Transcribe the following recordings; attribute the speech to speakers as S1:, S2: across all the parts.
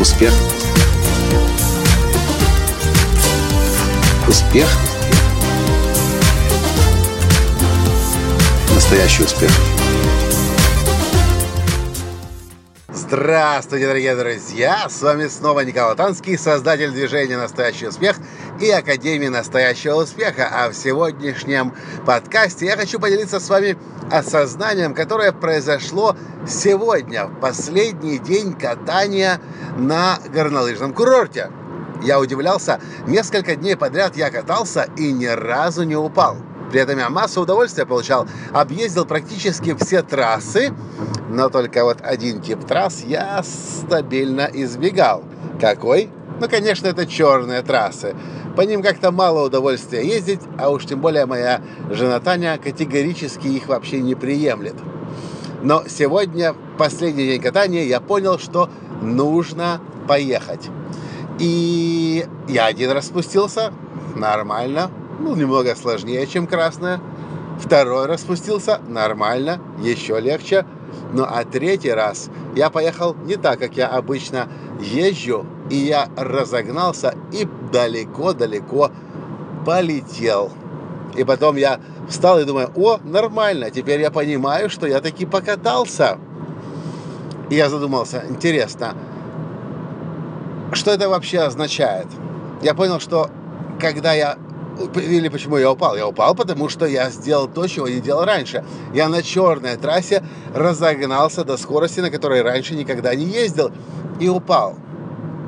S1: Успех. Успех. Настоящий успех.
S2: Здравствуйте, дорогие друзья! С вами снова Николай Танский, создатель движения «Настоящий успех» и Академии настоящего успеха. А в сегодняшнем подкасте я хочу поделиться с вами осознанием, которое произошло сегодня, в последний день катания на горнолыжном курорте. Я удивлялся, несколько дней подряд я катался и ни разу не упал. При этом я массу удовольствия получал. Объездил практически все трассы, но только вот один тип трасс я стабильно избегал. Какой? Ну, конечно, это черные трассы. По ним как-то мало удовольствия ездить, а уж тем более моя жена Таня категорически их вообще не приемлет. Но сегодня, последний день катания, я понял, что нужно поехать. И я один раз спустился, нормально, ну, немного сложнее, чем красная. Второй раз спустился, нормально, еще легче. Ну, а третий раз я поехал не так, как я обычно езжу, и я разогнался и далеко-далеко полетел. И потом я встал и думаю, о, нормально, теперь я понимаю, что я таки покатался. И я задумался, интересно, что это вообще означает? Я понял, что когда я или почему я упал? Я упал, потому что я сделал то, чего не делал раньше. Я на черной трассе разогнался до скорости, на которой раньше никогда не ездил, и упал.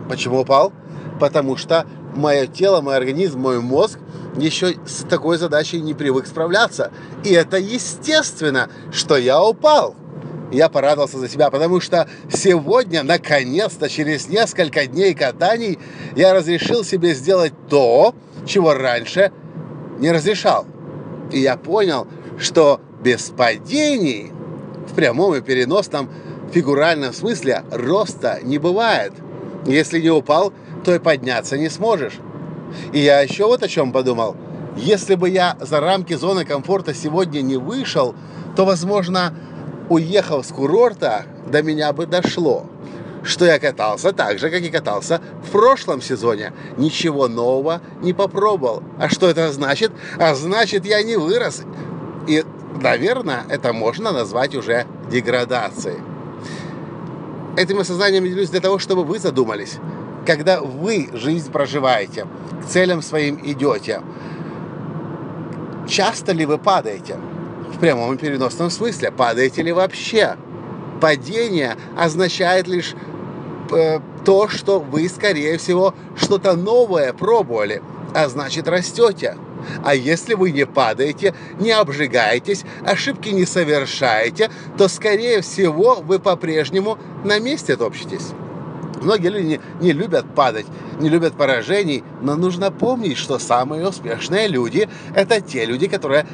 S2: Почему упал? Потому что мое тело, мой организм, мой мозг еще с такой задачей не привык справляться. И это естественно, что я упал. Я порадовался за себя, потому что сегодня, наконец-то, через несколько дней катаний, я разрешил себе сделать то, чего раньше не разрешал. И я понял, что без падений в прямом и переносном фигуральном смысле роста не бывает. Если не упал, то и подняться не сможешь. И я еще вот о чем подумал. Если бы я за рамки зоны комфорта сегодня не вышел, то, возможно, уехав с курорта, до меня бы дошло что я катался так же, как и катался в прошлом сезоне. Ничего нового не попробовал. А что это значит? А значит, я не вырос. И, наверное, это можно назвать уже деградацией. Этим осознанием делюсь для того, чтобы вы задумались. Когда вы жизнь проживаете, к целям своим идете, часто ли вы падаете? В прямом и переносном смысле. Падаете ли вообще? Падение означает лишь Э, то, что вы, скорее всего, что-то новое пробовали, а значит растете. А если вы не падаете, не обжигаетесь, ошибки не совершаете, то, скорее всего, вы по-прежнему на месте топчетесь. Многие люди не, не любят падать, не любят поражений, но нужно помнить, что самые успешные люди – это те люди, которые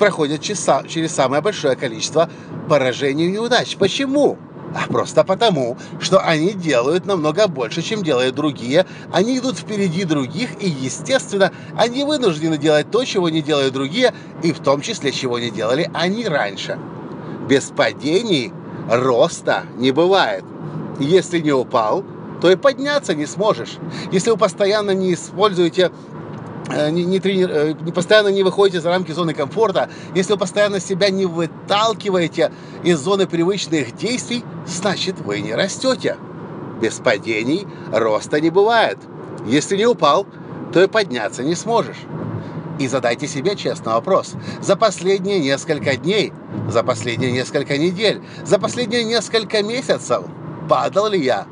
S2: проходят через, через самое большое количество поражений и неудач. Почему? а просто потому, что они делают намного больше, чем делают другие. Они идут впереди других, и, естественно, они вынуждены делать то, чего не делают другие, и в том числе, чего не делали они раньше. Без падений роста не бывает. Если не упал, то и подняться не сможешь. Если вы постоянно не используете не, не, трени... Э, не постоянно не выходите за рамки зоны комфорта, если вы постоянно себя не выталкиваете из зоны привычных действий, значит вы не растете. Без падений роста не бывает. Если не упал, то и подняться не сможешь. И задайте себе честный вопрос. За последние несколько дней, за последние несколько недель, за последние несколько месяцев падал ли я?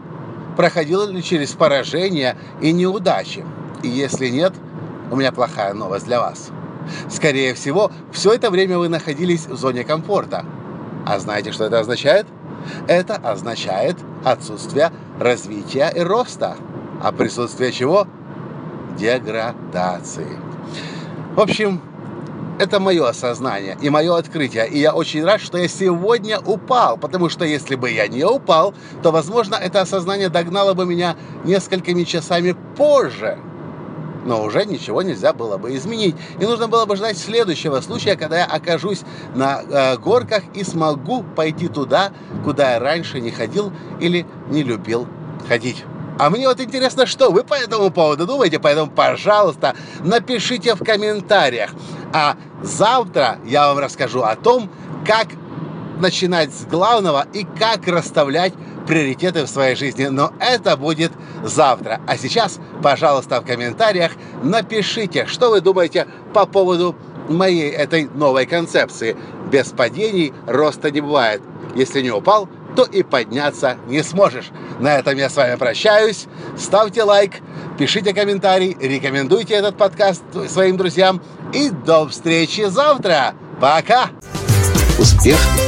S2: Проходил ли через поражения и неудачи? И если нет – у меня плохая новость для вас. Скорее всего, все это время вы находились в зоне комфорта. А знаете, что это означает? Это означает отсутствие развития и роста. А присутствие чего? Деградации. В общем, это мое осознание и мое открытие. И я очень рад, что я сегодня упал, потому что если бы я не упал, то, возможно, это осознание догнало бы меня несколькими часами позже но уже ничего нельзя было бы изменить. И нужно было бы ждать следующего случая, когда я окажусь на э, горках и смогу пойти туда, куда я раньше не ходил или не любил ходить. А мне вот интересно, что вы по этому поводу думаете, поэтому, пожалуйста, напишите в комментариях. А завтра я вам расскажу о том, как начинать с главного и как расставлять приоритеты в своей жизни. Но это будет завтра. А сейчас, пожалуйста, в комментариях напишите, что вы думаете по поводу моей этой новой концепции. Без падений роста не бывает. Если не упал, то и подняться не сможешь. На этом я с вами прощаюсь. Ставьте лайк, пишите комментарий, рекомендуйте этот подкаст своим друзьям. И до встречи завтра. Пока!
S1: Успех!